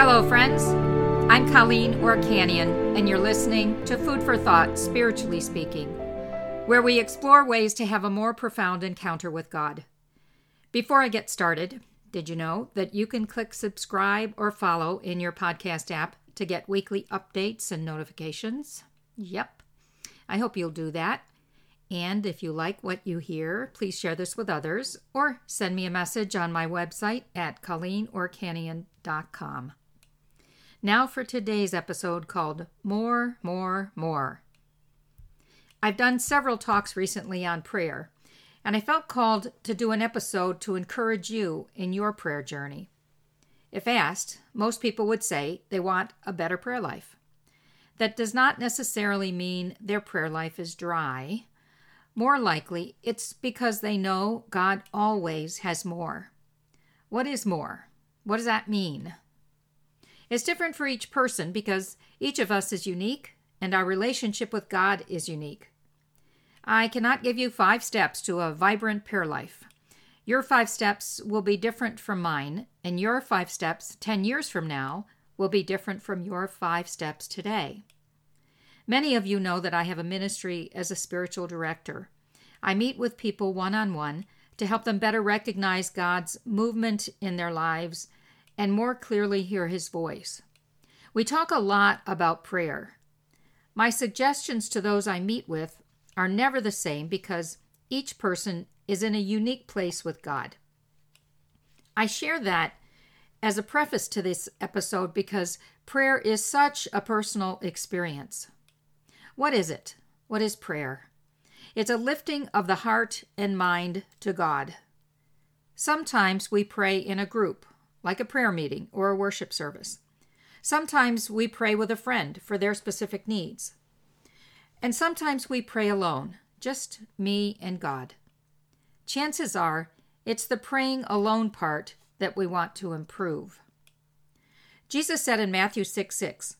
Hello, friends. I'm Colleen Orchanian, and you're listening to Food for Thought, Spiritually Speaking, where we explore ways to have a more profound encounter with God. Before I get started, did you know that you can click subscribe or follow in your podcast app to get weekly updates and notifications? Yep. I hope you'll do that. And if you like what you hear, please share this with others or send me a message on my website at colleenorchanian.com. Now for today's episode called More, More, More. I've done several talks recently on prayer, and I felt called to do an episode to encourage you in your prayer journey. If asked, most people would say they want a better prayer life. That does not necessarily mean their prayer life is dry more likely, it's because they know God always has more. What is more? What does that mean? It's different for each person because each of us is unique and our relationship with God is unique. I cannot give you five steps to a vibrant prayer life. Your five steps will be different from mine, and your five steps 10 years from now will be different from your five steps today. Many of you know that I have a ministry as a spiritual director. I meet with people one on one to help them better recognize God's movement in their lives and more clearly hear His voice. We talk a lot about prayer. My suggestions to those I meet with are never the same because each person is in a unique place with God. I share that as a preface to this episode because prayer is such a personal experience. What is it? What is prayer? It's a lifting of the heart and mind to God. Sometimes we pray in a group, like a prayer meeting or a worship service. Sometimes we pray with a friend for their specific needs. And sometimes we pray alone, just me and God. Chances are it's the praying alone part that we want to improve. Jesus said in Matthew 6 6,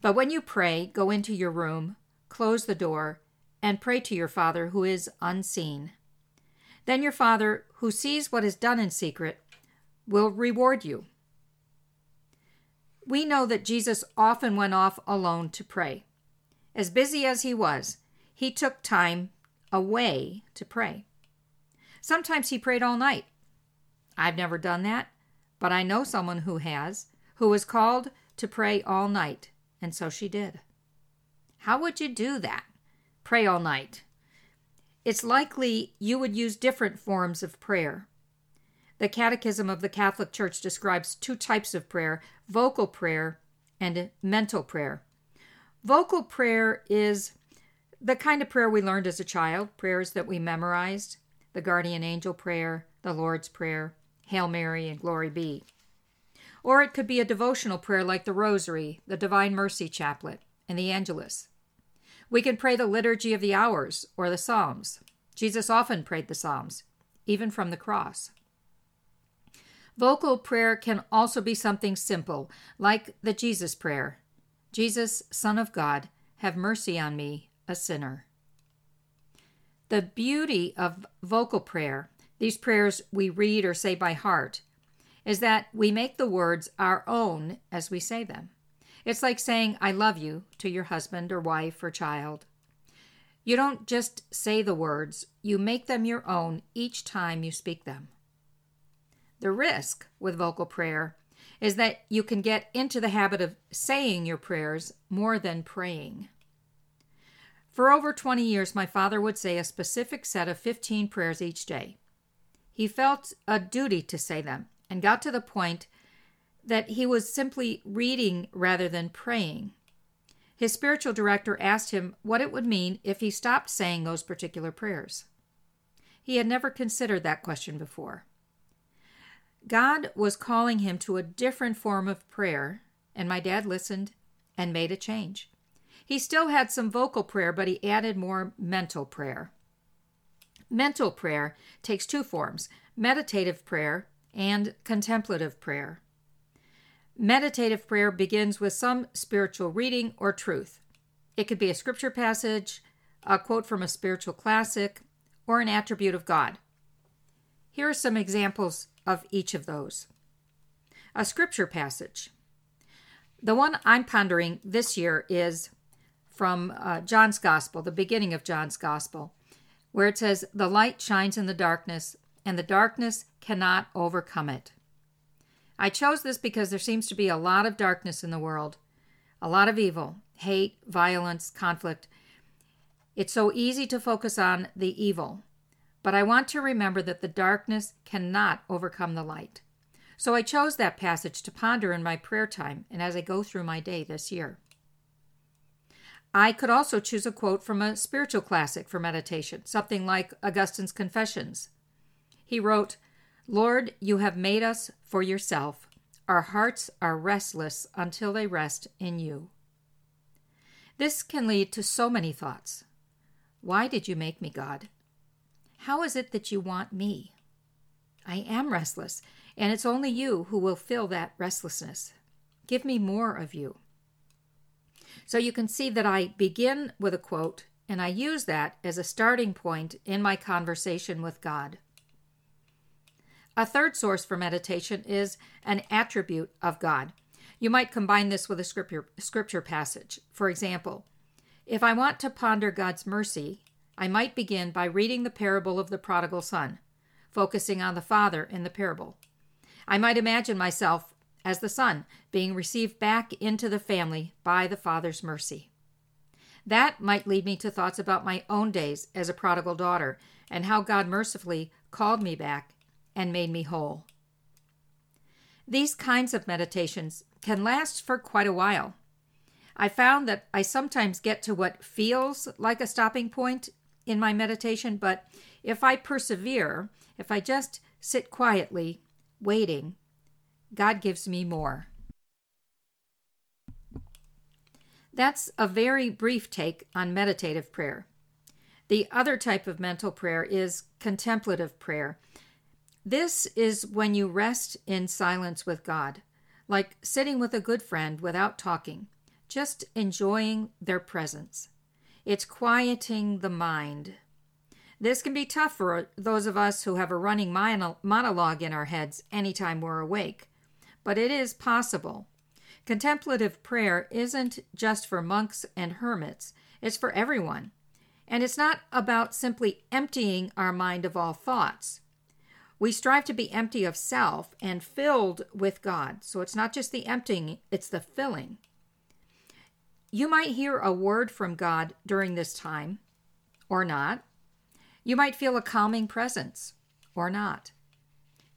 But when you pray, go into your room, close the door, and pray to your Father who is unseen. Then your Father, who sees what is done in secret, will reward you. We know that Jesus often went off alone to pray. As busy as he was, he took time away to pray. Sometimes he prayed all night. I've never done that, but I know someone who has, who was called to pray all night, and so she did. How would you do that? Pray all night. It's likely you would use different forms of prayer. The Catechism of the Catholic Church describes two types of prayer vocal prayer and mental prayer. Vocal prayer is the kind of prayer we learned as a child, prayers that we memorized the guardian angel prayer, the Lord's Prayer, Hail Mary, and Glory Be. Or it could be a devotional prayer like the Rosary, the Divine Mercy Chaplet, and the Angelus. We can pray the Liturgy of the Hours or the Psalms. Jesus often prayed the Psalms, even from the cross. Vocal prayer can also be something simple, like the Jesus Prayer Jesus, Son of God, have mercy on me, a sinner. The beauty of vocal prayer, these prayers we read or say by heart, is that we make the words our own as we say them. It's like saying, I love you to your husband or wife or child. You don't just say the words, you make them your own each time you speak them. The risk with vocal prayer is that you can get into the habit of saying your prayers more than praying. For over 20 years, my father would say a specific set of 15 prayers each day. He felt a duty to say them and got to the point that he was simply reading rather than praying. His spiritual director asked him what it would mean if he stopped saying those particular prayers. He had never considered that question before. God was calling him to a different form of prayer, and my dad listened and made a change. He still had some vocal prayer, but he added more mental prayer. Mental prayer takes two forms meditative prayer and contemplative prayer. Meditative prayer begins with some spiritual reading or truth. It could be a scripture passage, a quote from a spiritual classic, or an attribute of God. Here are some examples of each of those. A scripture passage. The one I'm pondering this year is from uh, John's Gospel, the beginning of John's Gospel, where it says, The light shines in the darkness, and the darkness cannot overcome it. I chose this because there seems to be a lot of darkness in the world, a lot of evil, hate, violence, conflict. It's so easy to focus on the evil, but I want to remember that the darkness cannot overcome the light. So I chose that passage to ponder in my prayer time and as I go through my day this year. I could also choose a quote from a spiritual classic for meditation, something like Augustine's Confessions. He wrote, Lord, you have made us for yourself. Our hearts are restless until they rest in you. This can lead to so many thoughts. Why did you make me, God? How is it that you want me? I am restless, and it's only you who will fill that restlessness. Give me more of you. So you can see that I begin with a quote, and I use that as a starting point in my conversation with God. A third source for meditation is an attribute of God. You might combine this with a scripture, scripture passage. For example, if I want to ponder God's mercy, I might begin by reading the parable of the prodigal son, focusing on the father in the parable. I might imagine myself as the son being received back into the family by the father's mercy. That might lead me to thoughts about my own days as a prodigal daughter and how God mercifully called me back and made me whole. These kinds of meditations can last for quite a while. I found that I sometimes get to what feels like a stopping point in my meditation, but if I persevere, if I just sit quietly, waiting, God gives me more. That's a very brief take on meditative prayer. The other type of mental prayer is contemplative prayer. This is when you rest in silence with God, like sitting with a good friend without talking, just enjoying their presence. It's quieting the mind. This can be tough for those of us who have a running monologue in our heads anytime we're awake, but it is possible. Contemplative prayer isn't just for monks and hermits, it's for everyone. And it's not about simply emptying our mind of all thoughts. We strive to be empty of self and filled with God. So it's not just the emptying, it's the filling. You might hear a word from God during this time, or not. You might feel a calming presence, or not.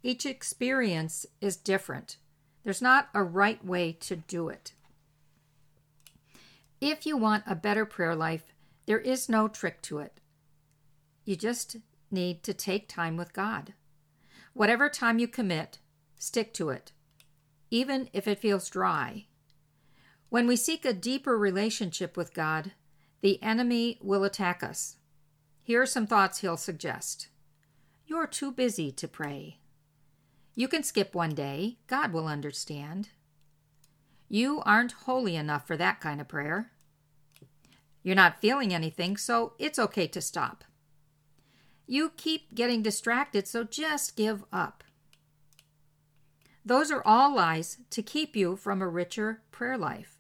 Each experience is different. There's not a right way to do it. If you want a better prayer life, there is no trick to it. You just need to take time with God. Whatever time you commit, stick to it, even if it feels dry. When we seek a deeper relationship with God, the enemy will attack us. Here are some thoughts he'll suggest You're too busy to pray. You can skip one day, God will understand. You aren't holy enough for that kind of prayer. You're not feeling anything, so it's okay to stop. You keep getting distracted, so just give up. Those are all lies to keep you from a richer prayer life.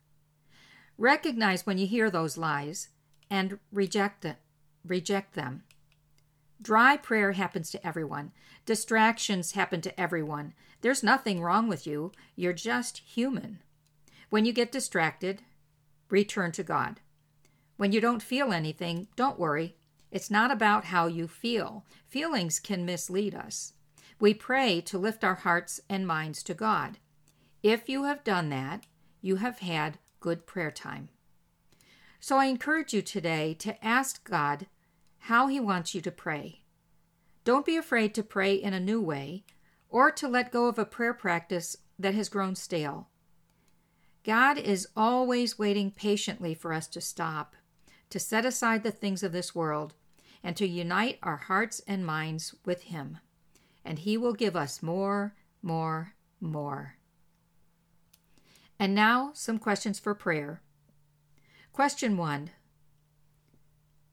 Recognize when you hear those lies and reject it. Reject them. Dry prayer happens to everyone. Distractions happen to everyone. There's nothing wrong with you. You're just human. When you get distracted, return to God. When you don't feel anything, don't worry. It's not about how you feel. Feelings can mislead us. We pray to lift our hearts and minds to God. If you have done that, you have had good prayer time. So I encourage you today to ask God how He wants you to pray. Don't be afraid to pray in a new way or to let go of a prayer practice that has grown stale. God is always waiting patiently for us to stop, to set aside the things of this world, and to unite our hearts and minds with Him. And He will give us more, more, more. And now, some questions for prayer. Question one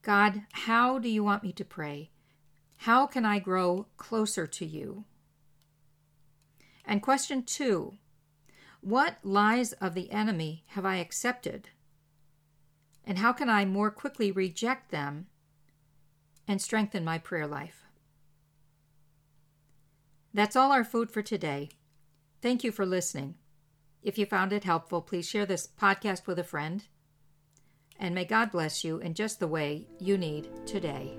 God, how do you want me to pray? How can I grow closer to you? And question two What lies of the enemy have I accepted? And how can I more quickly reject them and strengthen my prayer life? That's all our food for today. Thank you for listening. If you found it helpful, please share this podcast with a friend. And may God bless you in just the way you need today.